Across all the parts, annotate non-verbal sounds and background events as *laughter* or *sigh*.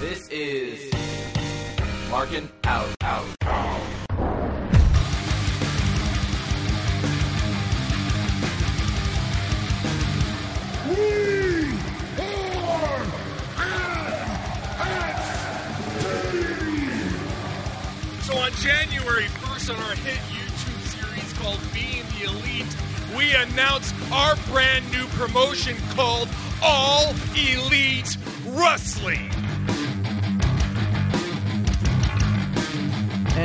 This is Marking Out. Out. So on January 1st on our hit YouTube series called Being the Elite, we announced our brand new promotion called All Elite Wrestling.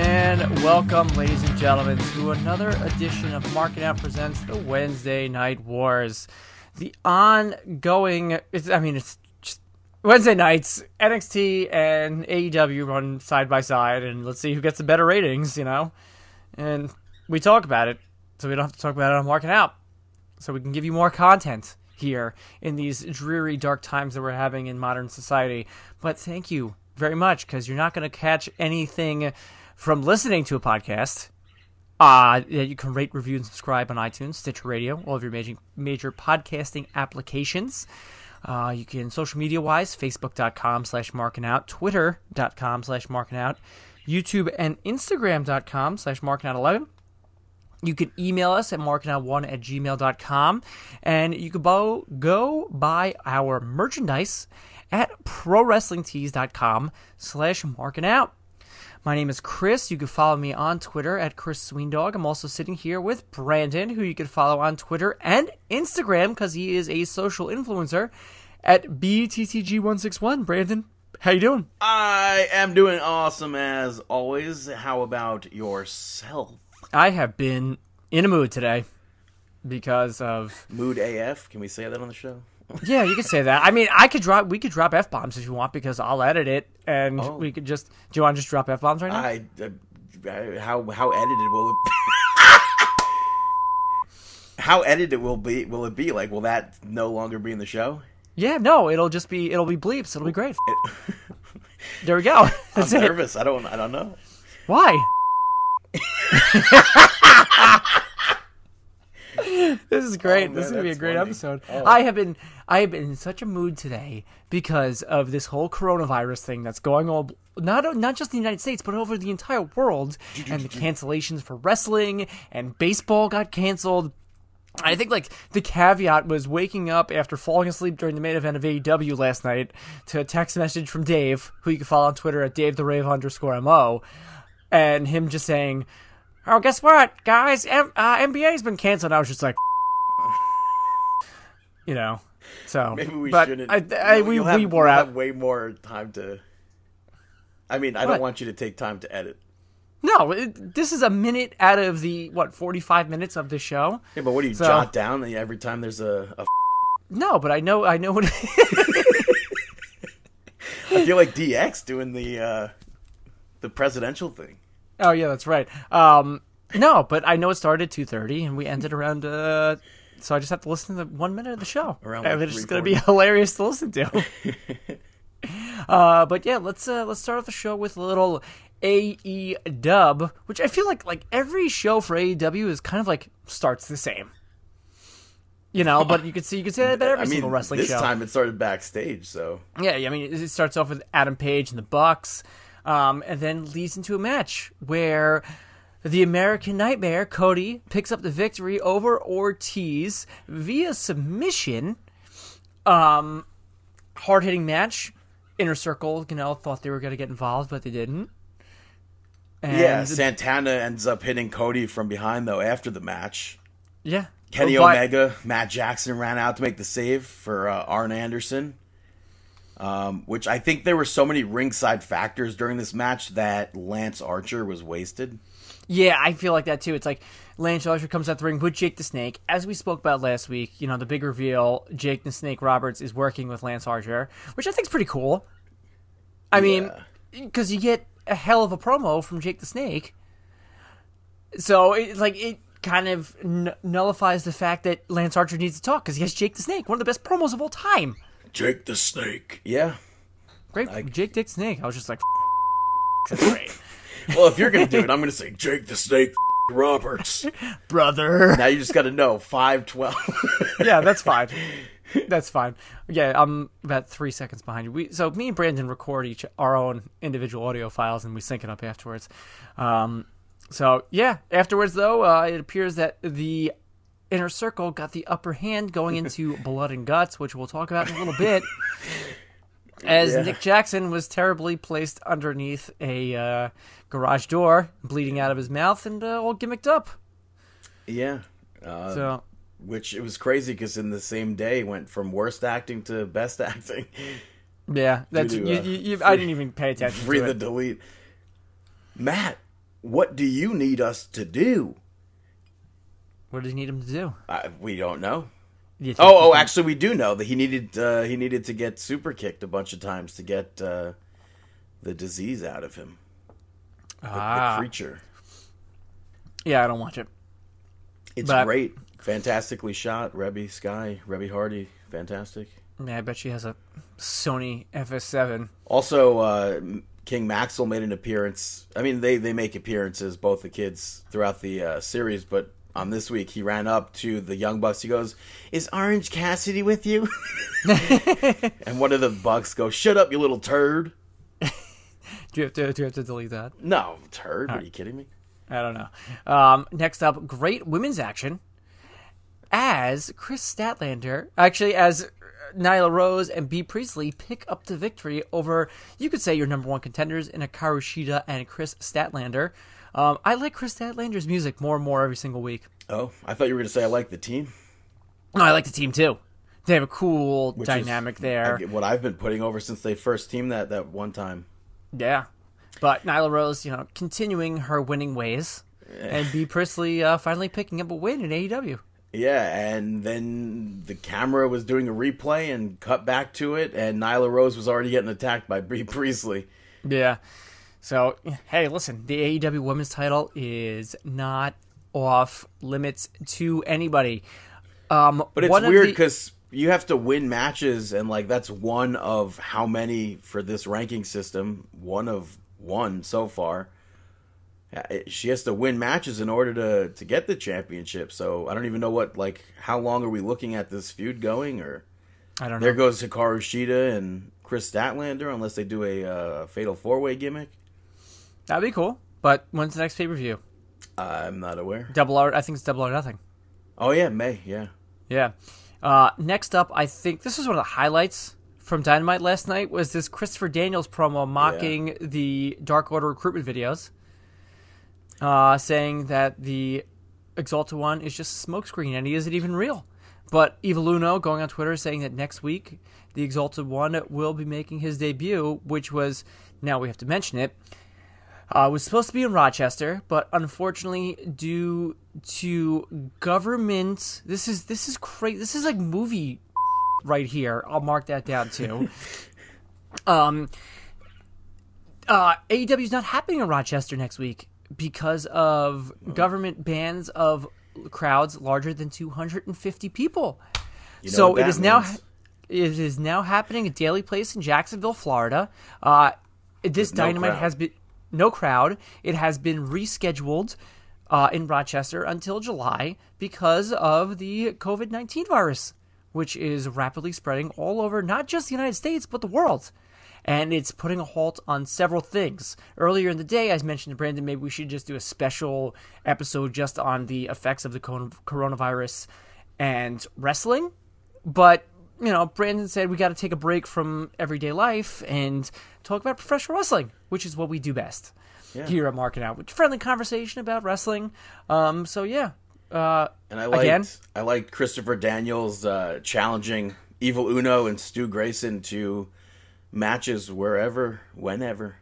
And welcome, ladies and gentlemen, to another edition of Marking Out Presents the Wednesday Night Wars. The ongoing, I mean, it's just Wednesday nights, NXT and AEW run side by side, and let's see who gets the better ratings, you know? And we talk about it, so we don't have to talk about it on Marking Out. So we can give you more content here in these dreary, dark times that we're having in modern society. But thank you very much, because you're not going to catch anything from listening to a podcast. Uh, you can rate, review, and subscribe on iTunes, Stitcher Radio, all of your major, major podcasting applications. Uh, you can social media wise, facebook.com slash marking out, twitter.com slash marking out, YouTube and Instagram.com slash marking out 11. You can email us at markingout1 at gmail.com. And you can bo- go buy our merchandise at prowrestlingtees.com slash marking out. My name is Chris. You can follow me on Twitter at Chris Sweendog. I'm also sitting here with Brandon, who you can follow on Twitter and Instagram because he is a social influencer at BTTG161. Brandon, how you doing? I am doing awesome as always. How about yourself? I have been in a mood today because of Mood AF? Can we say that on the show? Yeah, you could say that. I mean, I could drop we could drop f bombs if you want because I'll edit it and Oh. we could just. Do you want to just drop f bombs right now? I, uh, how how edited will it? Be? *laughs* how edited will be? Will it be? Like, will that no longer be in the show? yeah, no, it'll just be it'll be bleeps. It'll be great. *laughs* there we go. I'm *laughs* That's it. nervous. I don't. I don't know. Why? This is great. Oh, man, this is gonna be a great funny. episode. Oh. I have been I have been in such a mood today because of this whole coronavirus thing that's going on not not just in the United States but over the entire world and the *laughs* cancellations for wrestling and baseball got canceled. I think like the caveat was waking up after falling asleep during the main event of AEW last night to a text message from Dave, who you can follow on Twitter at Dave the Rave underscore Mo, and him just saying, "Oh, guess what, guys? M- uh, NBA's been canceled." I was just like, *laughs* you know, so Maybe we but shouldn't. I, I, you'll- we you'll have, we wore out. Have way more time to. I mean, I What? don't want you to take time to edit. No, it, this is a minute out of the what forty five minutes of the show. Yeah, but what do you So- jot down every time there's a, a No, but I know I know what. *laughs* I feel like DX doing the uh, the presidential thing. Oh yeah, that's right. Um, no, but I know it started at two thirty, and we ended around. Uh, so I just have to listen to the one minute of the show, Around, and like, it's just going to be *laughs* hilarious to listen to. *laughs* uh, but yeah, let's uh, let's start off the show with a little AE dub, which I feel like like every show for AEW is kind of like starts the same. You know, but you could see you could say that about every I mean, single wrestling this show. time it started backstage, so Yeah, I mean, it starts off with Adam Page and the Bucks, um, and then leads into a match where the American Nightmare Cody picks up the victory over Ortiz via submission. Um, hard hitting match. Inner Circle, you know, thought they were going to get involved, but they didn't. And yeah. Santana ends up hitting Cody from behind though after the match. yeah. Kenny But- Omega, Matt Jackson ran out to make the save for uh, Arn Anderson. Um, which I think there were so many ringside factors during this match that Lance Archer was wasted. Yeah, I feel like that too. It's like Lance Archer comes out the ring with Jake the Snake. As we spoke about last week, you know, the big reveal Jake the Snake Roberts is working with Lance Archer, which I think is pretty cool. I mean, because you get a hell of a promo from Jake the Snake. So it's like it kind of n- nullifies the fact that Lance Archer needs to talk because he has Jake the Snake, one of the best promos of all time. Jake the Snake. Yeah. Great, Jake Dick Snake. I was just like, *laughs* that's great, *laughs* Well, if you're gonna do it, I'm gonna say Jake the Snake *laughs* Roberts. brother. now you just got to know five twelve. yeah, that's fine. That's fine. Yeah, I'm about three seconds behind you. We so me and Brandon record each our own individual audio files and we sync it up afterwards. Um, so yeah, afterwards though, uh, it appears that the inner circle got the upper hand going into *laughs* blood and guts, which we'll talk about in a little bit. *laughs* As Yeah. Nick Jackson was terribly placed underneath a uh, garage door, bleeding out of his mouth and uh, all gimmicked up. Yeah. Uh, So which it was crazy because in the same day went from worst acting to best *laughs* acting. yeah, that's to, you, uh, you, you, I didn't even pay attention Free to the it. delete. Matt, what do you need us to do? What does he need him to do? Uh, we don't know. Think Oh, oh, can- actually, we do know that he needed uh, he needed to get super kicked a bunch of times to get uh, the disease out of him. The, the Ah. creature. Yeah, I don't watch it. It's But- great, fantastically shot. Reby Sky, Reby Hardy, fantastic. Yeah, I bet she has a Sony FS7. Also, uh, King Maxel made an appearance. I mean, they they make appearances both the kids throughout the uh, series, but on this week he ran up to the young bucks. He goes, "Is Orange Cassidy with you?" *laughs* and one of the bucks goes, "Shut up, you little turd." *laughs* Do you have to? Do you have to delete that? No, turd. Are you kidding me? I don't know. Um, next up, great women's action as Kris Statlander, actually as Nyla Rose and Bea Priestley pick up the victory over, you could say, your number one contenders in Hikaru Shida and Kris Statlander. Um, I like Kris Statlander's music more and more every single week. Oh, I thought you were going to say I like the team. No, I like the team too. They have a cool which is dynamic there. I- what I've been putting over since they first teamed that that one time. Yeah. But Nyla Rose, you know, continuing her winning ways. And Bea Priestley uh, finally picking up a win in AEW. Yeah, and then the camera was doing a replay and cut back to it, and Nyla Rose was already getting attacked by Bea Priestley. Yeah. So, hey, listen, the AEW women's title is not off limits to anybody. Um, But it's weird the- because you have to win matches, and like that's one of how many for this ranking system. One of one so far. She has to win matches in order to to get the championship. So I don't even know what like how long are we looking at this feud going? Or I don't know. there goes Hikaru Shida and Kris Statlander, unless they do a uh, fatal four way gimmick. That'd be cool. But when's the next pay per view? I'm not aware. Double or. I think it's double or nothing. Oh yeah, May. Yeah. Yeah. Uh, next up, I think this was one of the highlights from Dynamite last night was this Christopher Daniels promo mocking the Dark Order recruitment videos, uh, saying that the Exalted One is just a smokescreen and he isn't even real. But Evil Uno going on Twitter saying that next week the Exalted One will be making his debut, which was now we have to mention it. Uh, was supposed to be in Rochester, but unfortunately, due to government, this is this is crazy. This is like movie *laughs* right here. I'll mark that down too. *laughs* um, uh, AEW is not happening in Rochester next week because of government bans of crowds larger than 250 people. You know so it is is now means. it is now happening at Daily Place in Jacksonville, Florida. Uh, this no dynamite crowd. has been no crowd. It has been rescheduled uh, in Rochester until July because of the COVID nineteen virus, which is rapidly spreading all over not just the United States but the world. And it's putting a halt on several things. Earlier in the day, I mentioned to Brandon maybe we should just do a special episode just on the effects of the coronavirus and wrestling but you know brandon said we got to take a break from everyday life and talk about professional wrestling which is what we do best. Here at marking out with friendly conversation about wrestling. Um so yeah uh And I liked Again? I liked Christopher Daniels uh, challenging Evil Uno and Stu Grayson to matches wherever, whenever.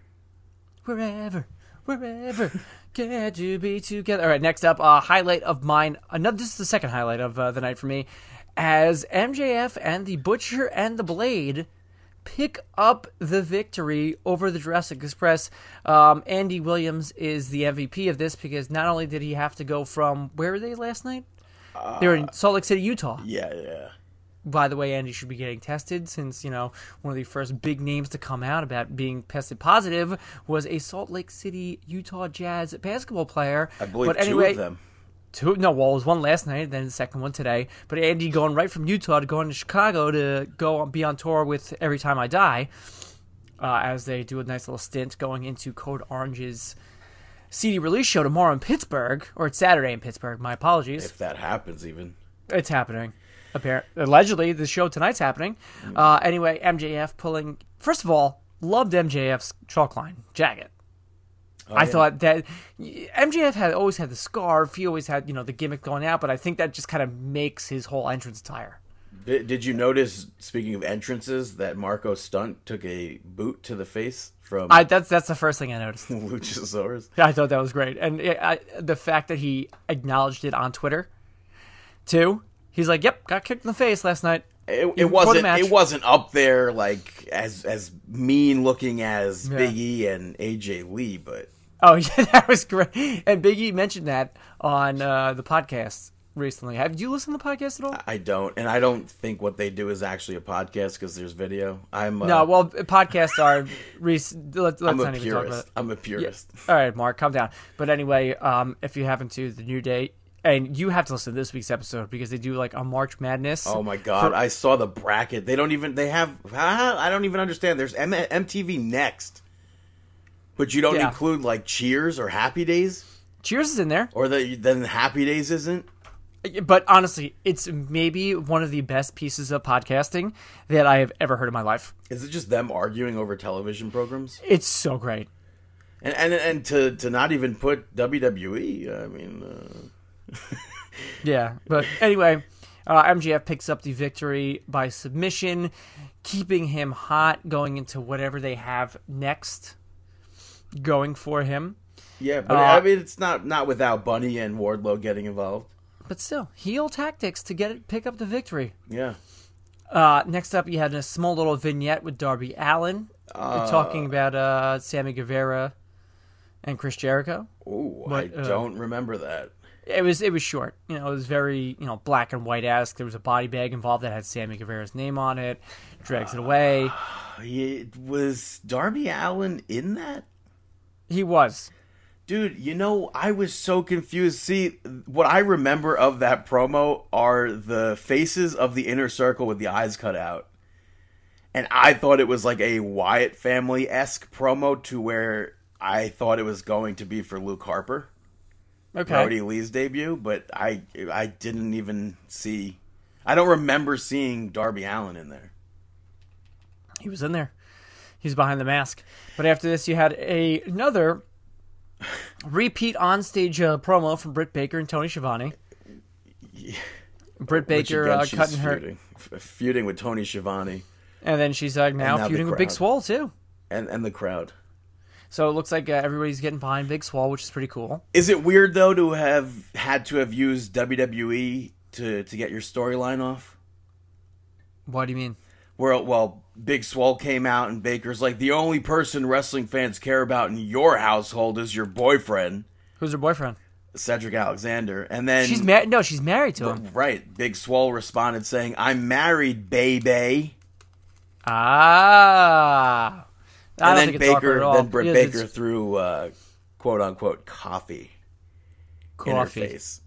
wherever wherever. Get to be together. All right next up uh highlight of mine another this is the second highlight of uh, the night for me as mjf and the butcher and the blade pick up the victory over the Jurassic Express. Um, Andy Williams is the MVP of this because not only did he have to go from where were they last night? they were in Salt Lake City, Utah. Yeah, yeah. By the way, Andy should be getting tested since you know one of the first big names to come out about being tested positive was a Salt Lake City, Utah Jazz basketball player. I believe but two anyway, of them. Two. No, well, it was one last night, then the second one today. But Andy going right from Utah to going to Chicago to go be on tour with Every Time I Die, uh, as they do a nice little stint going into Code Orange's CD release show tomorrow in Pittsburgh, or it's Saturday in Pittsburgh. My apologies. If that happens, even. It's happening. Apparently, allegedly, the show tonight's happening. Uh, anyway, MJF pulling. First of all, loved MJF's chalk line jacket. I oh, thought that MJF had always had the scarf. He always had you know the gimmick going out, but I think that just kind of makes his whole entrance attire. Did, did you notice, speaking of entrances, that Marco Stunt took a boot to the face from I that's that's the first thing I noticed. *laughs* Luchasaurus? I thought that was great, and it, I, the fact that he acknowledged it on Twitter, too. He's like, "Yep, got kicked in the face last night." It, it wasn't. It wasn't up there like as as mean looking as Yeah. Big E and AJ Lee, but Oh *laughs* yeah, that was great. And Biggie mentioned that on uh, the podcast recently. Have you listened to the podcast at all? I don't. And I don't think what they do is actually a podcast because there's video. I'm uh, no. Well, podcasts are. Let's I'm a not even talk about purist. it. I'm a purist. All right, Mark, calm down. But anyway, um, if you happen to the new day, and you have to listen to this week's episode because they do like a March Madness. Oh my god! For- I saw the bracket. They don't even. They have. I don't even understand. There's M- MTV Next, but you don't Yeah. include like Cheers or Happy Days, Cheers is in there, or the then Happy Days isn't. but honestly, it's maybe one of the best pieces of podcasting that I have ever heard in my life. Is it just them arguing over television programs? It's so great. And and and to to not even put WWE. I mean, uh, *laughs* Yeah, but anyway, uh, MJF picks up the victory by submission, keeping him hot going into whatever they have next going for him. yeah. But Uh, I mean, it's not not without Bunny and Wardlow getting involved. But still, heel tactics to get it, pick up the victory. Yeah. Uh, next up, you had a small little vignette with Darby Allin talking about uh, Sammy Guevara and Chris Jericho. Oh, I uh, don't remember that. It was it was short. You know, it was very you know black and white esque. There was a body bag involved that had Sammy Guevara's name on it. Drags it away. It was Darby Allin in that. He was. Dude, you know, I was so confused. See, what I remember of that promo are the faces of the inner circle with the eyes cut out. And I thought it was like a Wyatt family esque promo to where I thought it was going to be for Luke Harper, Okay. Brodie Lee's debut, but I I didn't even see. I don't remember seeing Darby Allin in there. He was in there. He was behind the mask. But after this, you had a, another repeat onstage uh, promo from Britt Baker and Tony Schiavone. Britt Baker again, uh, cutting her, feuding, f- feuding with Tony Schiavone and then she's uh, now, now feuding with Big Swole too. and and the crowd. So it looks like uh, everybody's getting behind Big Swole, which is pretty cool. Is it weird though to have had to have used WWE to to get your storyline off? What do you mean? Where well, Big Swole came out and Baker's like the only person wrestling fans care about in your household is your boyfriend, Who's her boyfriend? Cedric Alexander, and then She's married. No, she's married to him. right. Big Swole responded saying, "I'm married, baby." Ah. I and then think it's awkward Baker, then Britt Baker it's threw uh, quote unquote coffee, in her face.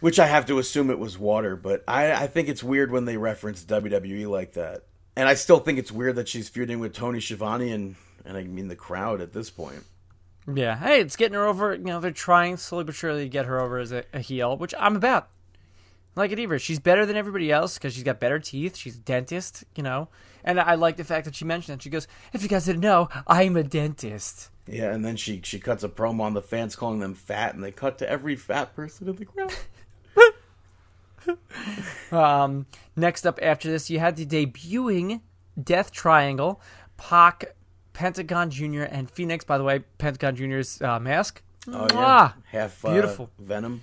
Which I have to assume it was water, but I, I think it's weird when they reference WWE like that. And I still think it's weird that she's feuding with Tony Schiavone and, and I mean the crowd at this point. Yeah. Hey, it's getting her over. You know, they're trying slowly but surely to get her over as a, a heel, which I'm about. Like it either. She's better than everybody else because she's got better teeth. She's a dentist, you know. And I like the fact that she mentioned that. She goes, if you guys didn't know, I'm a dentist. Yeah, and then she, she cuts a promo on the fans calling them fat, and they cut to every fat person in the crowd. *laughs* *laughs* Um, next up after this, you had the debuting Death Triangle, Pac, Pentagon Jr., and Fenix. By the way, Pentagon Jr.'s uh, mask. Oh, Mwah! Half uh, Beautiful. Venom.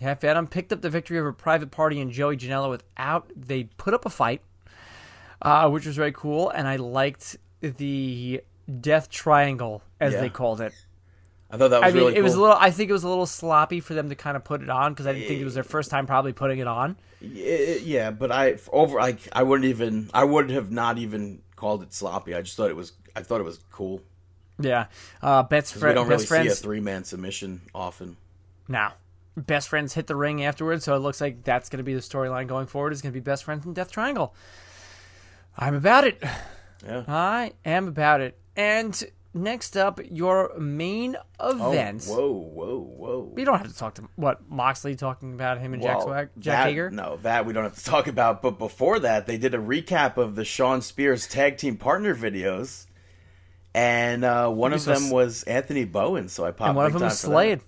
Yeah, Phantom picked up the victory over Private Party and Joey Janela without they put up a fight, uh, which was very cool, and I liked the Death Triangle as Yeah. they called it. I thought that was I mean, really it was a little. I think it was a little sloppy for them to kind of put it on because I didn't think it was their first time probably putting it on. Yeah, but I over like I wouldn't even I would have not even called it sloppy. I just thought it was I thought it was cool. Yeah, uh, best 'Cause friend, we don't really friends. see a three man submission often. now, best friends hit the ring afterwards, so it looks like that's going to be the storyline going forward. Is going to be best friends in Death Triangle. I'm about it. Yeah. I am about it. And next up, your main Oh, whoa, whoa, whoa. We don't have to talk to what Moxley talking about him and Jack Well, Swag, Jack that- Hager. No, that we don't have to talk about. But before that, they did a recap of the Shawn Spears tag team partner videos, and uh, one of them was Anthony Bowen. So I popped. and one of them was. Slade,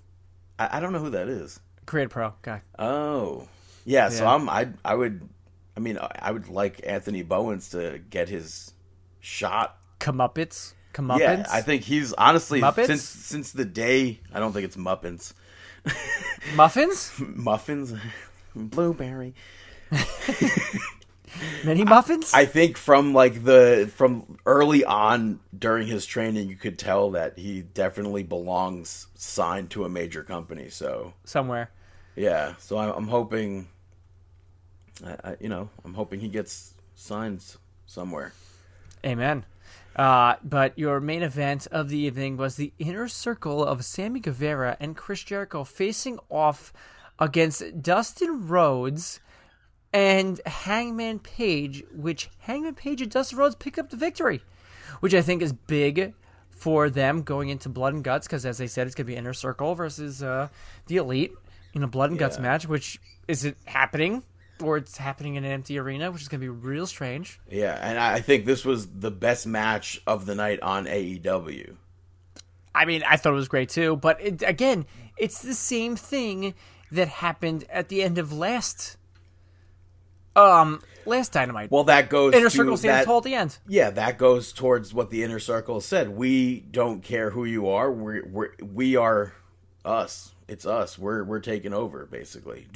I, I don't know who that is. Creative Pro guy. Oh, yeah. So I'm. I I would. I mean, I I would like Anthony Bowens to get his shot. Comeuppets. Comeuppets. Yeah, I think he's honestly Muppets? since since the day. I don't think it's Muppins. *laughs* Muffins? Muffins, blueberry. *laughs* Mini muffins? I think from like the from early on during his training, you could tell that he definitely belongs signed to a major company. So Somewhere. yeah, so I'm, I'm hoping, I, I, you know, I'm hoping he gets signed somewhere. Amen. Uh, but your main event of the evening was the inner circle of Sammy Guevara and Chris Jericho facing off against Dustin Rhodes and Hangman Page, which Hangman Page and Dustin Rhodes picked up the victory, which I think is big for them going into Blood and Guts because, as they said, it's going to be inner circle versus uh, the Elite in a Blood and Guts match, which is it happening or it's happening in an empty arena, which is going to be real strange. Yeah, and I think this was the best match of the night on AEW. I mean, I thought it was great too, but it, again, it's the same thing that happened at the end of last, um, last Dynamite. Well, that goes Inner Circle stands tall at the end. yeah, that goes towards what the inner circle said. We don't care who you are. We're, we're we are us. It's us. We're we're taking over basically.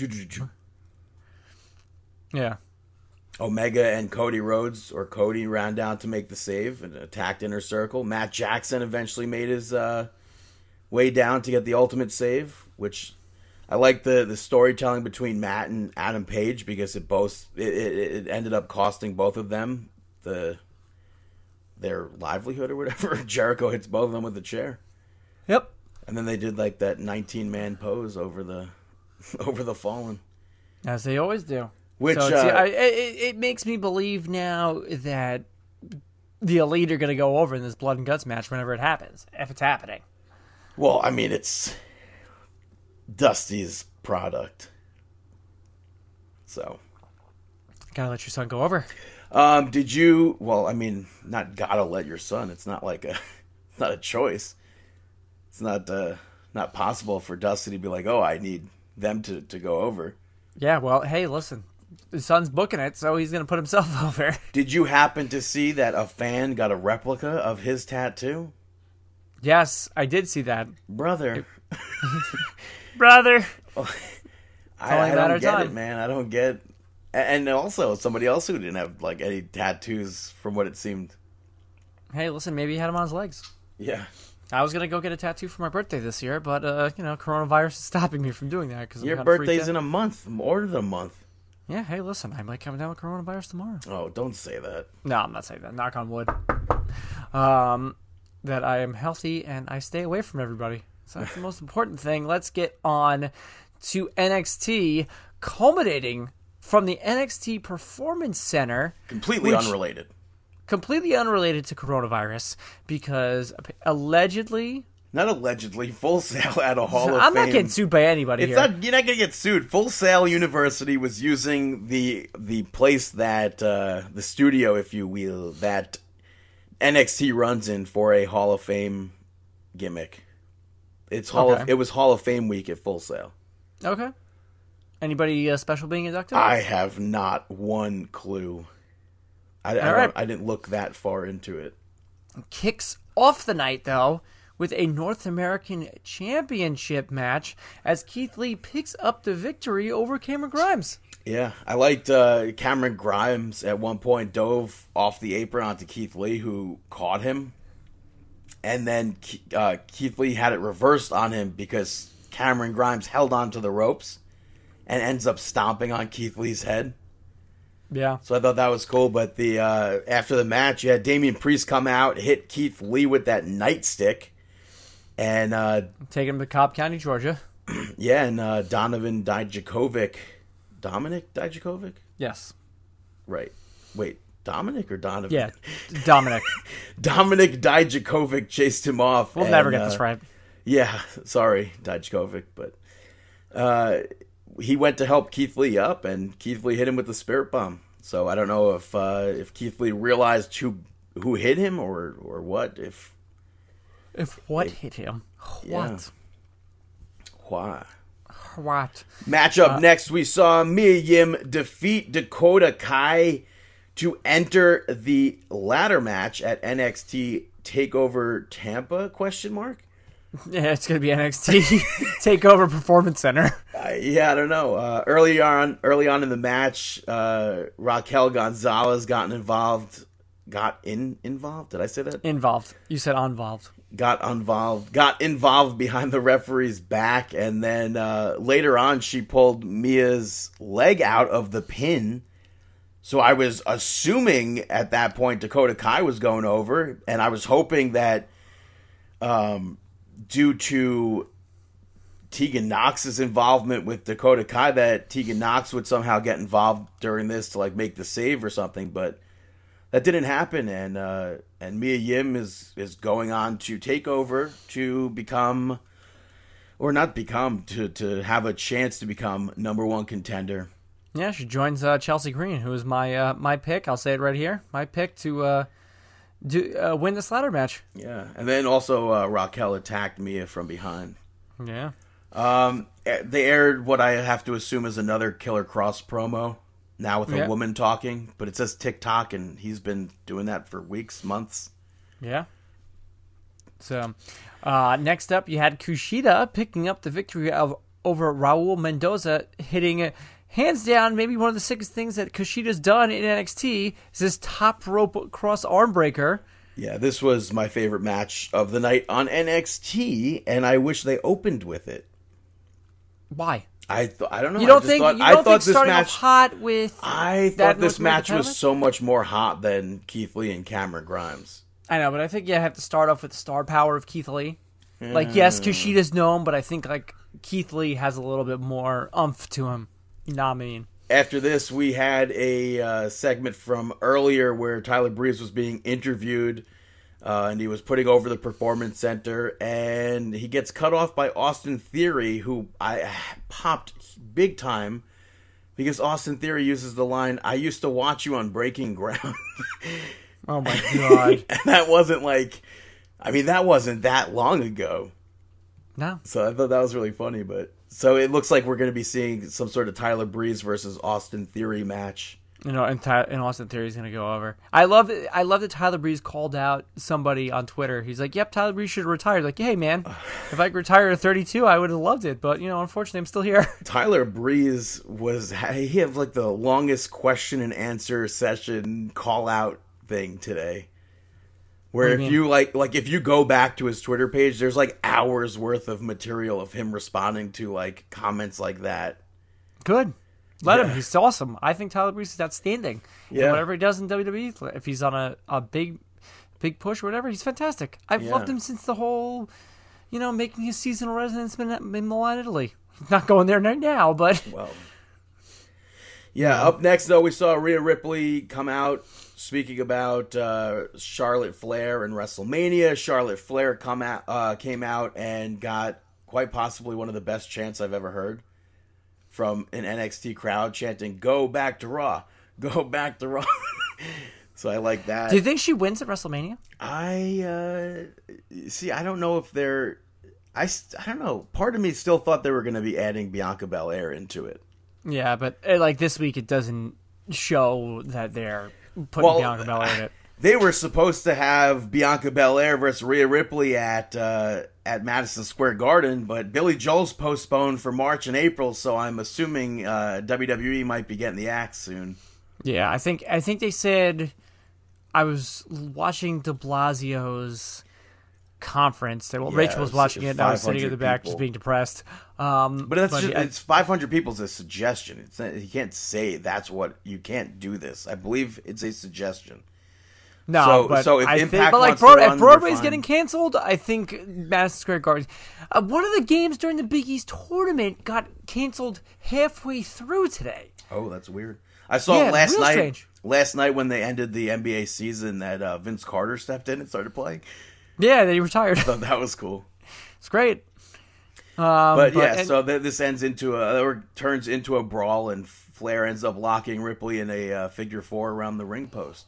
Yeah, Omega and Cody Rhodes or Cody ran down to make the save and attacked inner circle. Matt Jackson eventually made his uh, way down to get the ultimate save, which I like the the storytelling between Matt and Adam Page because it both it, it, it ended up costing both of them the their livelihood or whatever. *laughs* Jericho hits both of them with a chair, yep. and then they did like that 19 man pose over the *laughs* over the fallen. As they always do. Which, so uh, I, it, it makes me believe now that the Elite are going to go over in this Blood and Guts match whenever it happens, if it's happening. Well, I mean, it's Dusty's product. So, Gotta let your son go over. um, did you? Well, I mean, not gotta let your son. It's not like a, it's *laughs* not a choice. It's not uh, not possible for Dusty to be like, oh, I need them to to go over. Yeah, well, hey, listen, his son's booking it, so he's going to put himself *laughs* over. Did you happen to see that a fan got a replica of his tattoo, yes, I did see that, brother? *laughs* brother. I, only I matter don't get time. it, man. I don't get. And also, somebody else who didn't have like any tattoos, from what it seemed. Hey, listen, maybe he had him on his legs. Yeah. I was gonna go get a tattoo for my birthday this year, but uh, you know, coronavirus is stopping me from doing that because Your birthday's in a month, more than a month. Yeah, hey, listen, I might come down with coronavirus tomorrow. Oh, don't say that. No, I'm not saying that. Knock on wood. Um, that I am healthy and I stay away from everybody. So that's the most *laughs* important thing. Let's get on to NXT, culminating from the NXT Performance Center. Completely Which- unrelated. completely unrelated to coronavirus because allegedly Not allegedly. Full Sail at a Hall of Fame. I'm Fame. not getting sued by anybody It's here. not. You're not gonna get sued. Full Sail University was using the the place that uh, the studio, if you will, that NXT runs in for a Hall of Fame gimmick. It's Hall of, Okay. it was Hall of Fame week at Full Sail. okay. Anybody uh, special being inducted? I have not one clue. I, I, All right. don't, I didn't look that far into it. Kicks off the night though with a North American Championship match as Keith Lee picks up the victory over Cameron Grimes. Yeah, I liked uh, Cameron Grimes at one point dove off the apron onto Keith Lee, who caught him, and then uh, Keith Lee had it reversed on him because Cameron Grimes held onto the ropes and ends up stomping on Keith Lee's head. Yeah. So I thought that was cool. But the uh, after the match, you had Damian Priest come out, hit Keith Lee with that nightstick, and uh, Taking him to Cobb County, Georgia. *clears throat* Yeah, and uh, Donovan Dijakovic, Dominik Dijakovic, Yes. right? Wait, Dominik or Donovan? Yeah. Dominik. *laughs* Dominik Dijakovic chased him off. We'll and, never get uh, this right. Yeah, *laughs* sorry, Dijakovic, but uh, he went to help Keith Lee up, and Keith Lee hit him with the spirit bomb. So I don't know if uh, if Keith Lee realized who who hit him or or what. If If what hit him? Yeah. What? why. What? Match up next, we saw Mia Yim defeat Dakota Kai to enter the ladder match at NXT Takeover Tampa? Question mark. *laughs* Yeah, it's gonna be NXT *laughs* Takeover Performance Center. Uh, yeah, I don't know. Uh, early on, early on in the match, uh, Raquel Gonzalez gotten involved. Got in involved? Did I say that? Involved. You said involved. Got involved got involved behind the referee's back and then uh, later on she pulled mia's leg out of the pin. So i was assuming at that point dakota kai was going over and i was hoping that um, due to tegan nox's involvement with dakota kai that tegan nox would somehow get involved during this to like make the save or something but that didn't happen, and uh, and Mia Yim is is going on to take over to become, or not become, to to have a chance to become number one contender. Yeah, she joins uh, Chelsea Green, who is my uh, my pick. I'll say it right here. My pick to uh, do uh, win this ladder match. Yeah, and then also uh, Raquel attacked Mia from behind. Yeah. Um, they aired what I have to assume is another Killer Kross promo. Now with a Yeah. woman talking, but it says TikTok, and he's been doing that for weeks, months. Yeah. So, uh, next up, you had Kushida picking up the victory of over Raul Mendoza, hitting hands down maybe one of the sickest things that Kushida's done in NXT is this top rope cross arm breaker. Yeah, this was my favorite match of the night on NXT, and I wish they opened with it. Why? I th- I don't know. You don't think thought, you I don't thought think this starting match. off hot with I thought this match was so much more hot than Keith Lee and Cameron Grimes. I know, but I think you have to start off with the star power of Keith Lee. Like, yes, Kushida's known, but I think like Keith Lee has a little bit more umph to him. You know what I mean? After this, we had a uh, segment from earlier where Tyler Breeze was being interviewed, uh, and he was putting over the performance center, and he gets cut off by Austin Theory, who I *sighs* popped big time because Austin Theory uses the line, "I used to watch you on Breaking Ground." *laughs* Oh my *laughs* god! and that wasn't like I mean that wasn't that long ago. no, So I thought that was really funny, but so it looks like we're going to be seeing some sort of Tyler Breeze versus Austin Theory match. You know, and, Ty- and Austin Theory's gonna go over. I love. I love that Tyler Breeze called out somebody on Twitter. He's like, "Yep, Tyler Breeze should retire." Like, hey man, if I could retire at 32, I would have loved it. But you know, unfortunately, I'm still here. *laughs* Tyler Breeze was he had like the longest question and answer session call out thing today. Where if you, like like if you go back to his Twitter page, there's like hours worth of material of him responding to like comments like that. Good. Let Yeah. him. He's awesome. I think Tyler Breeze is outstanding. And Yeah. whatever he does in WWE, if he's on a, a big, big push or whatever, he's fantastic. I've Yeah. loved him since the whole, you know, making his seasonal residence in, in Milan, Italy. Not going there right now, but *laughs* Well, yeah. Up next, though, we saw Rhea Ripley come out speaking about uh, Charlotte Flair and WrestleMania. Charlotte Flair come out, uh, came out and got quite possibly one of the best chants I've ever heard from an NXT crowd chanting "Go back to Raw, *laughs* go back to Raw." *laughs* so I like that. do you think she wins at WrestleMania? I uh, see. I don't know if they're. I, I don't know. Part of me still thought they were going to be adding Bianca Belair into it. Yeah, but uh, like this week, it doesn't show that they're putting Well, Bianca Belair in it. They were supposed to have Bianca Belair versus Rhea Ripley at uh, at Madison Square Garden, but Billy Joel's postponed for March and April, so I'm assuming uh, WWE might be getting the axe soon. Yeah, I think I think they said I was watching De Blasio's conference. That well, Yeah, Rachel was watching it, and I was sitting in the back people. just being depressed. Um, But that's just, I- it's 500 people's a suggestion. It's not, you can't say that's what you can't do this. I believe it's a suggestion. No, So- but so if I Impact think, but like wants Broad- run, if Broadway's getting canceled, I think Madison Square Garden. Uh, one of the games during the Big East tournament got canceled halfway through today. Oh, that's weird. I saw Yeah, last night. strange. Last night when they ended the NBA season, that uh, Vince Carter stepped in and started playing. Yeah, they retired. I thought *laughs* that was cool. it's great. Um, But, yeah, and- so th- this ends into a or turns into a brawl, and Flair ends up locking Ripley in a uh, figure four around the ring post.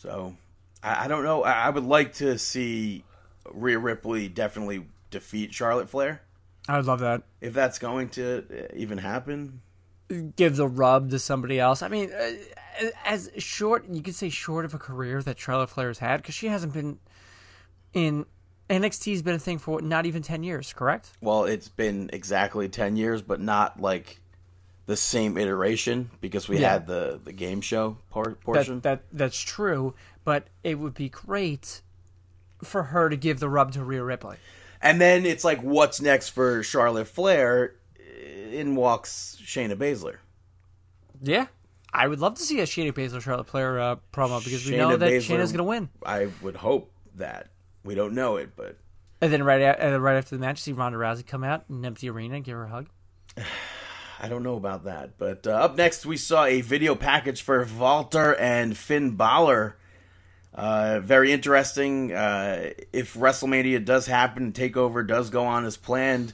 So I, I don't know. I, I would like to see Rhea Ripley definitely defeat Charlotte Flair. I would love that. If that's going to uh, even happen, Give the rub to somebody else. I mean, uh, as short you could say short of a career that Charlotte Flair has had because she hasn't been in NXT's been a thing for what, not even ten years, correct? well, it's been exactly ten years, but not like the same iteration because we Yeah. had the the game show part portion. that that's true, but it would be great for her to give the rub to Rhea Ripley. And then it's like, what's next for Charlotte Flair? In walks Shayna Baszler. Yeah, I would love to see a Shayna Baszler Charlotte Flair uh, promo because we know that Baszler- Shayna's going to win. I would hope that. We don't know it, but And then right a- and right after the match, see Ronda Rousey come out in an empty arena and give her a hug. *sighs* *sighs* *sighs* I don't know about that. But uh, up next, we saw a video package for Walter and Finn Balor. Uh, very interesting. Uh, if WrestleMania does happen, Takeover does go on as planned.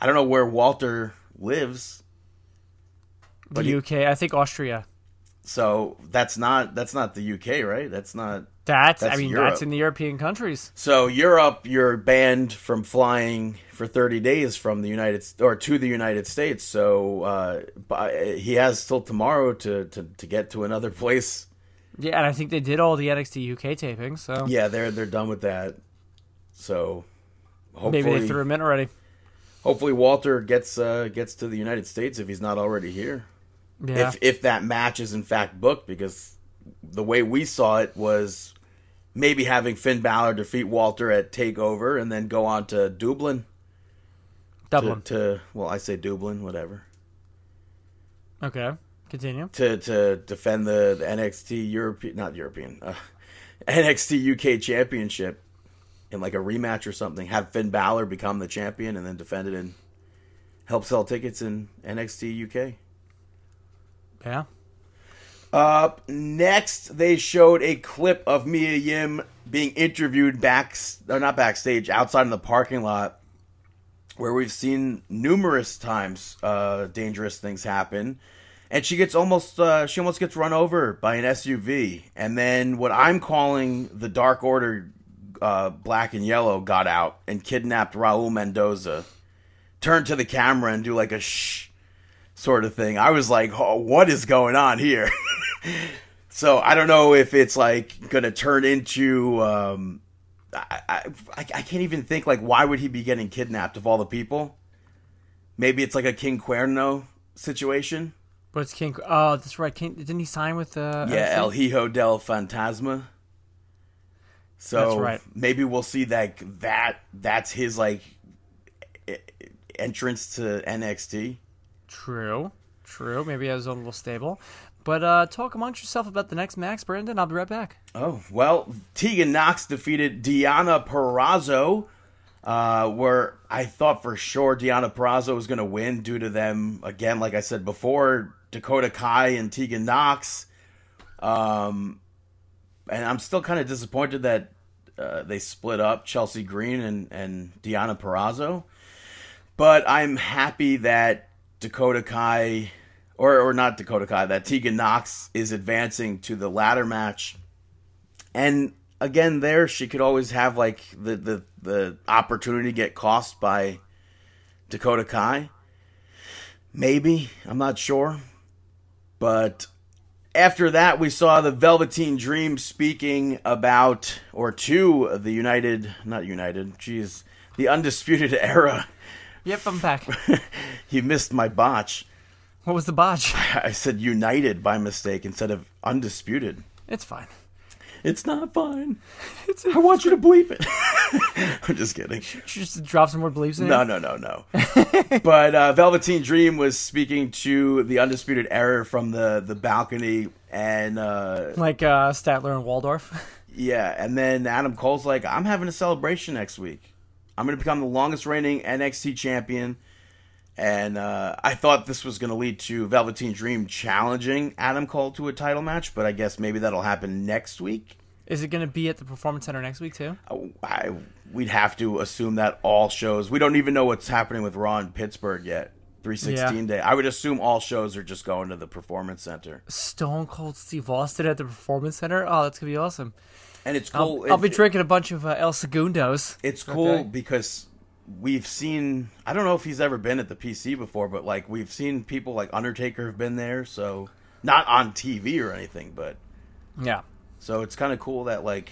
I don't know where Walter lives, The he- UK, I think Austria. So that's not that's not the UK, right? That's not. That's, I mean Europe. that's in the European countries. So Europe, you're banned from flying for 30 days from the United or to the United States. So uh, by, he has till tomorrow to, to, to get to another *laughs* place. Yeah, and I think they did all the NXT UK tapings, so Yeah, they're they're done with that. So hopefully, maybe they threw him in already. hopefully Walter gets uh, gets to the United States if he's not already here. Yeah, If if that match is in fact booked, because the way we saw it was maybe having Finn Balor defeat Walter at Takeover and then go on to Dublin. Dublin. to, to well, I say Dublin, whatever, Okay, continue. to to defend the, the NXT European, not European, uh, *laughs* NXT UK Championship in like a rematch or something. Have Finn Balor become the champion and then defend it and help sell tickets in NXT UK. Yeah, Up next, they showed a clip of Mia Yim being interviewed back, or not backstage, outside in the parking lot, where we've seen numerous times uh, dangerous things happen, and she gets almost, uh, she almost gets run over by an SUV, and then what I'm calling the Dark Order, uh, Black and Yellow, got out and kidnapped Raul Mendoza, turned to the camera and do like a shh sort of thing. I was like, oh, what is going on here? *laughs* so I don't know if it's like going to turn into. Um, I, I I can't even think like why would he be getting kidnapped of all the people? Maybe it's like a King Cuerno situation. but it's King. Oh, that's right. King, didn't he sign with uh, Yeah, El Hijo del Fantasma. So That's right. maybe we'll see that that that's his like entrance to NXT. True, true. Maybe he has a little stable. But uh, talk amongst yourself about the next Max, Brandon. I'll be right back. Oh, well, Tegan Nox defeated Deonna Purrazzo, uh, where I thought for sure Deonna Purrazzo was going to win due to them, again, like I said before, Dakota Kai and Tegan Nox. Um, and I'm still kind of disappointed that uh, they split up Chelsea Green and, and Deonna Purrazzo. But I'm happy that Dakota Kai, or, or not Dakota Kai, that Tegan Nox is advancing to the ladder match. And again, there she could always have like the, the, the opportunity to get cost by Dakota Kai. Maybe. I'm not sure. But after that, we saw the Velveteen Dream speaking about, or to the United, not United, geez, the Undisputed Era. Yep, I'm back. *laughs* you missed my botch. what was the botch? *laughs* I said United by mistake instead of Undisputed. It's fine. It's not fine. *laughs* I want you to bleep it. I'm just kidding. Just drop some more beliefs in No, it. no, no, no. but uh, Velveteen Dream was speaking to the Undisputed Era from the, the balcony, and uh, Like uh, Statler and Waldorf. yeah, and then Adam Cole's like, I'm having a celebration next week. I'm going to become the longest reigning NXT champion. And uh, I thought this was going to lead to Velveteen Dream challenging Adam Cole to a title match, but I guess maybe that'll happen next week. Is it going to be at the Performance Center next week too? I, we'd have to assume that all shows. We don't even know what's happening with Raw in Pittsburgh yet. 316 day. I would assume all shows are just going to the Performance Center. Stone Cold Steve Austin at the Performance Center. Oh, that's gonna be awesome. And it's I'll, cool. I'll be It- drinking a bunch of uh, El Segundos. It's cool Okay. because we've seen. I don't know if he's ever been at the PC before, but like we've seen people like Undertaker have been there. So not on TV or anything, but Yeah. so it's kind of cool that like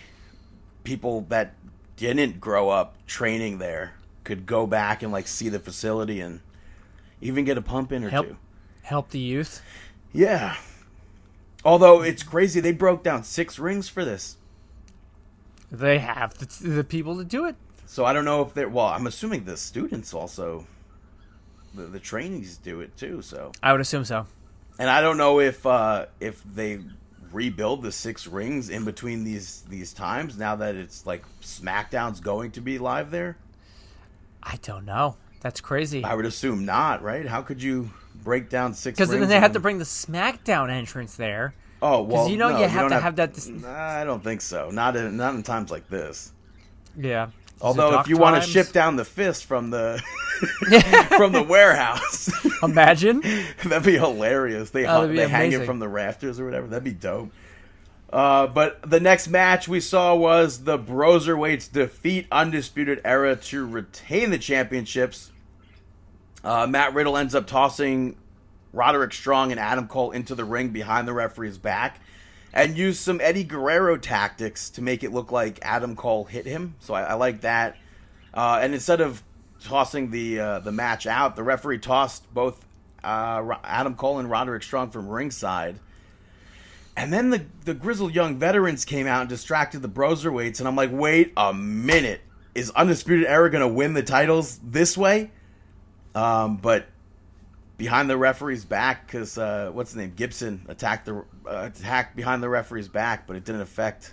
people that didn't grow up training there could go back and like see the facility and even get a pump in or Help. two. Help the youth. Yeah. Although it's crazy, they broke down six rings for this. They have the, the people to do it. So I don't know if they're. Well, I'm assuming the students also, the, the trainees do it too. So, I would assume so. and I don't know if uh, if they rebuild the six rings in between these these times now that it's like SmackDown's going to be live there. I don't know. That's crazy. I would assume not, right? How could you break down six? Because then they have to bring the SmackDown entrance there. Oh well, you know no, you have to have that dis- Nah, I don't think so. Not in not in times like this. Yeah. Although if you want to ship down the fist from the *laughs* from the warehouse, *laughs* Imagine. *laughs* that'd be hilarious. They Oh, they hang it from the rafters or whatever. That'd be dope. Uh, but the next match we saw was the Broserweights defeat Undisputed Era to retain the championships. Uh, Matt Riddle ends up tossing Roderick Strong and Adam Cole into the ring behind the referee's back and used some Eddie Guerrero tactics to make it look like Adam Cole hit him. So I, I like that. Uh, and instead of tossing the uh, the match out, the referee tossed both uh, Adam Cole and Roderick Strong from ringside. And then the the grizzled young veterans came out and distracted the Broserweights, and I'm like, wait a minute, is Undisputed Era gonna win the titles this way? Um, but behind the referee's back, because uh, what's his name, Gibson attacked the uh, attacked behind the referee's back, but it didn't affect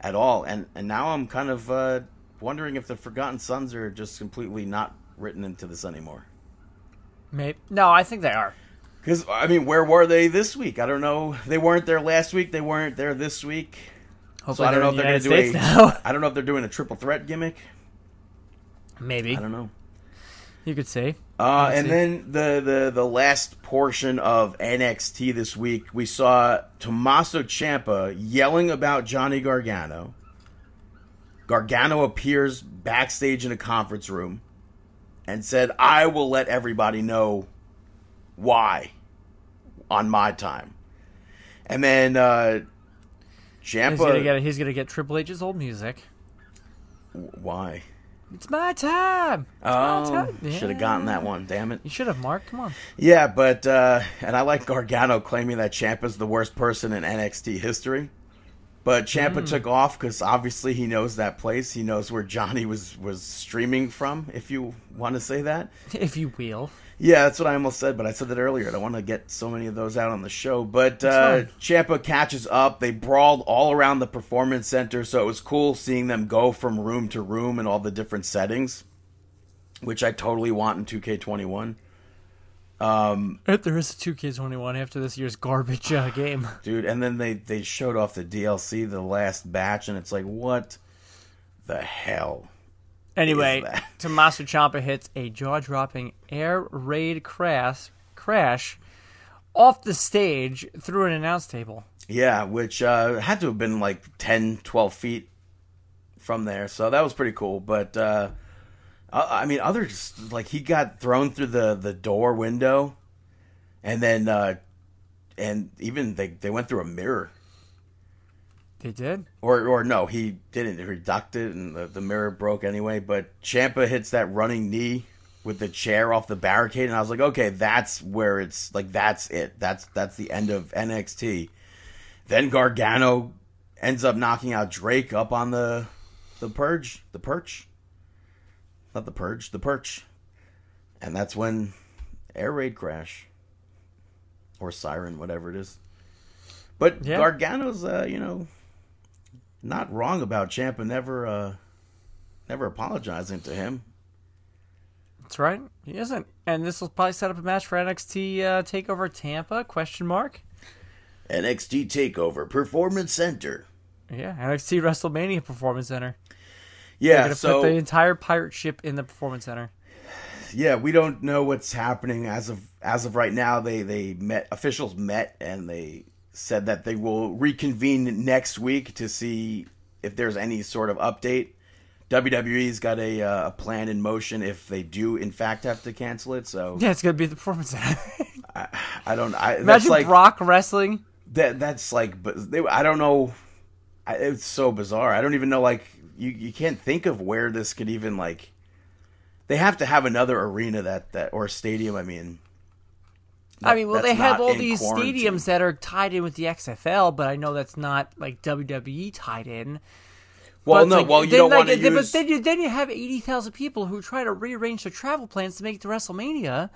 at all. And and now I'm kind of uh, wondering if the Forgotten Sons are just completely not written into this anymore. Maybe. No, I think they are. Because I mean, where were they this week? I don't know. They weren't there last week. They weren't there this week. Hopefully so I don't know if in they're going to do a. now. *laughs* I don't know if they're doing a triple threat gimmick. Maybe. I don't know. You could say. Uh, and then the, the the last portion of NXT this week, we saw Tommaso Ciampa yelling about Johnny Gargano. Gargano appears backstage in a conference room and said, "I will let everybody know why on my time." And then uh, He's Ciampa. He's gonna get Triple H's old music. why? It's my time. It's my Oh, time. should have gotten that one. Damn it. You should have, Mark. Come on. Yeah, but uh, and I like Gargano claiming that Ciampa's the worst person in NXT history. But Ciampa took off because obviously he knows that place. He knows where Johnny was was streaming from. If you want to say that, *laughs* If you will. Yeah, that's what I almost said. But I said that earlier. I don't want to get so many of those out on the show. But uh, fine. Ciampa catches up. They brawled all around the performance center, so it was cool seeing them go from room to room in all the different settings, which I totally want in 2K21. Um, If there is a 2K21 after this year's garbage uh, game. *laughs* dude. And then they they showed off the DLC, the last batch, and it's like, what the hell? Anyway? *laughs* Tommaso Ciampa hits a jaw-dropping air raid crash crash off the stage through an announce table. Yeah, which uh, had to have been like 10, 12 feet from there, so that was pretty cool. But uh, I I mean, others like he got thrown through the the door window, and then uh, and even they they went through a mirror. They did. Or, or no, he didn't. He ducked it, and the, the mirror broke anyway. But Ciampa hits that running knee with the chair off the barricade, and I was like, okay, that's where it's like that's it. That's that's the end of NXT. Then Gargano ends up knocking out Drake up on the the purge, the perch, not the purge, the perch, and that's when air raid crash or siren, whatever it is. But Yeah. Gargano's, uh, you know, not wrong about Ciampa never, uh, never apologizing to him. That's right. He isn't. And this will probably set up a match for NXT uh, Takeover Tampa? Question mark. NXT Takeover Performance Center. Yeah, NXT WrestleMania Performance Center. Yeah, They're so put the entire pirate ship in the Performance Center. yeah, we don't know what's happening as of as of right now. They they met officials met and they said that they will reconvene next week to see if there's any sort of update. WWE's got a uh, plan in motion if they do in fact have to cancel it. So Yeah, it's gonna be the Performance Center. *laughs* I don't. I, that's Imagine like Brock wrestling. that. That's like. But they, I don't know. I, it's so bizarre. I don't even know. Like you, you can't think of where this could even like. They have to have another arena that that or stadium. I mean. I mean, well, they have all these quarantine. stadiums that are tied in with the XFL, but I know that's not like WWE tied in. Well, But no. like- well, you then, don't like, want to use. But then you then you have eighty thousand people who try to rearrange their travel plans to make it to WrestleMania.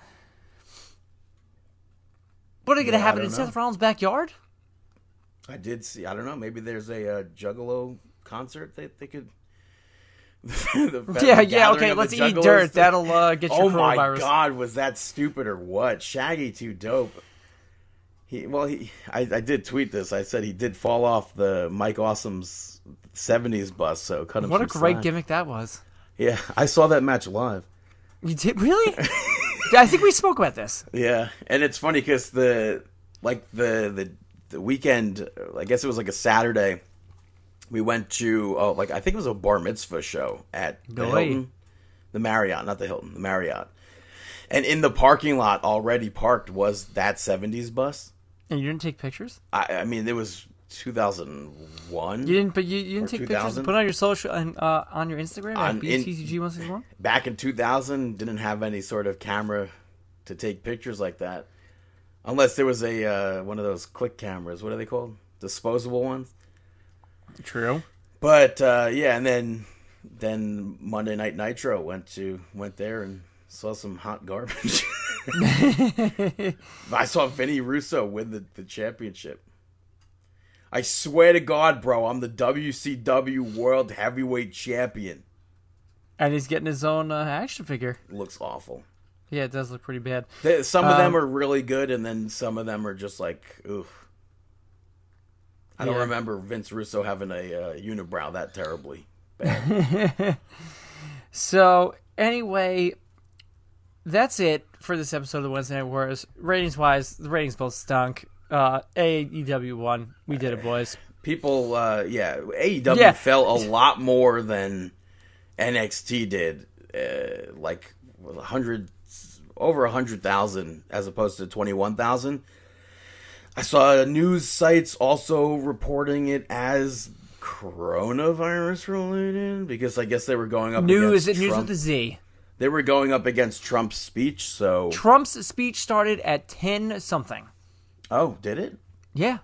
What are they going to Yeah, have it in know. Seth Rollins' backyard? I did see. I don't know. Maybe there's a uh, Juggalo concert that they could. *laughs* Yeah, yeah. Okay, let's eat dirt. That'll uh, get your Oh my coronavirus. god, was that stupid or what? Shaggy 2 Dope. He well, he I, I did tweet this. I said he did fall off the Mike Awesome's '70s bus, so cut him. What a great slack. gimmick that was. Yeah, I saw that match live. You did really? *laughs* I think we spoke about this. Yeah, and it's funny because the like the the the weekend. I guess it was like a Saturday. We went to oh like I think it was a bar mitzvah show at the Boy. Hilton, the Marriott, not the Hilton, the Marriott. And in the parking lot, already parked was that '70s bus. And you didn't take pictures. I, I mean, it was 2001. You didn't, but you, you didn't take pictures. 2000? and Put on your social and uh, on your Instagram On at BTCG one six one. Back in 2000, didn't have any sort of camera to take pictures like that, unless there was a uh, one of those click cameras. What are they called? Disposable ones. True. But uh, yeah, and then then Monday Night Nitro went to went there and saw some hot garbage. *laughs* I saw Vinny Russo win the, the championship. I swear to God, bro, I'm the WCW World Heavyweight Champion. And he's getting his own uh, action figure. looks awful. Yeah, it does look pretty bad. Some of them Um, are really good, and then some of them are just like, oof. I don't Yeah. remember Vince Russo having a uh, unibrow that terribly bad. *laughs* So anyway, that's it for this episode of the Wednesday Night Wars. Ratings wise, the ratings both stunk. Uh, AEW won. We did it, boys. People, uh, yeah, AEW Yeah. fell a lot more than NXT did. Uh, like a hundred, over a hundred thousand, as opposed to twenty one thousand. I saw news sites also reporting it as coronavirus related because I guess they were going up News, against news with the Z. They were going up against Trump's speech, so Trump's speech started at ten something. oh, did it? Yeah,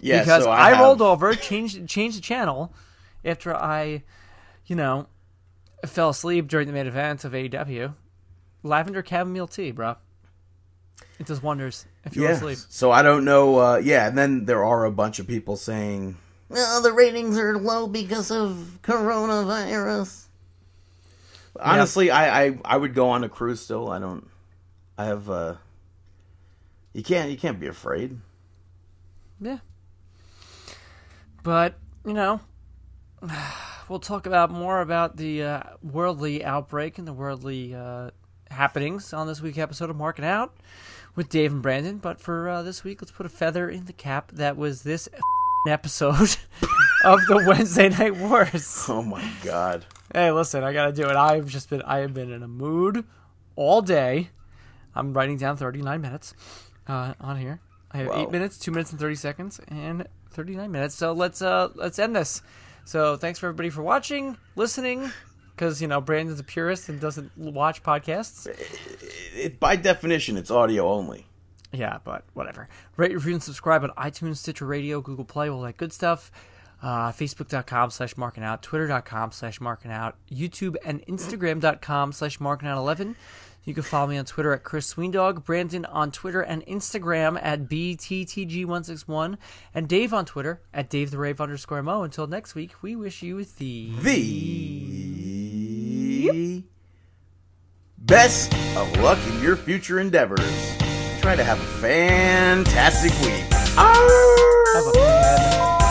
Yeah, because so I, have- rolled over, changed changed the channel after I, you know, fell asleep during the main event of AEW. Lavender chamomile tea, bro. It does wonders *laughs* if Yeah, asleep. so I don't know. Uh, yeah, and then there are a bunch of people saying, "Well, the ratings are low because of coronavirus." Honestly, I, I I would go on a cruise still. I don't. I have. uh You can't. You can't be afraid. Yeah. But, you know, *sighs* we'll talk about more about the uh, worldly outbreak and the worldly uh, happenings on this week episode of Marking Out with Dave and Brandon. But for uh, this week, let's put a feather in the cap. That was this *laughs* episode *laughs* of the Wednesday Night Wars. Oh my god. Hey, listen, I gotta do it. I've just been, I have been in a mood all day. I'm writing down 39 minutes uh, on here. I have Wow. eight minutes, two minutes and 30 seconds, and 39 minutes. So let's uh let's end this. So thanks for everybody for watching, listening, because you know Brandon's a purist and doesn't watch podcasts. It, by definition, it's audio only. Yeah, but whatever. Rate, review, and subscribe on iTunes, Stitcher Radio, Google Play, all that good stuff. uh, Facebook.com slash marking out, Twitter.com slash marking out, YouTube and Instagram.com slash marking out 11. You can follow me on Twitter at Chris Sweendog, Brandon on Twitter and Instagram at BTTG161, and Dave on Twitter at Dave the Rave underscore Mo. Until next week, we wish you the The best of luck in your future endeavors. Try to have a fantastic week. Have a fan.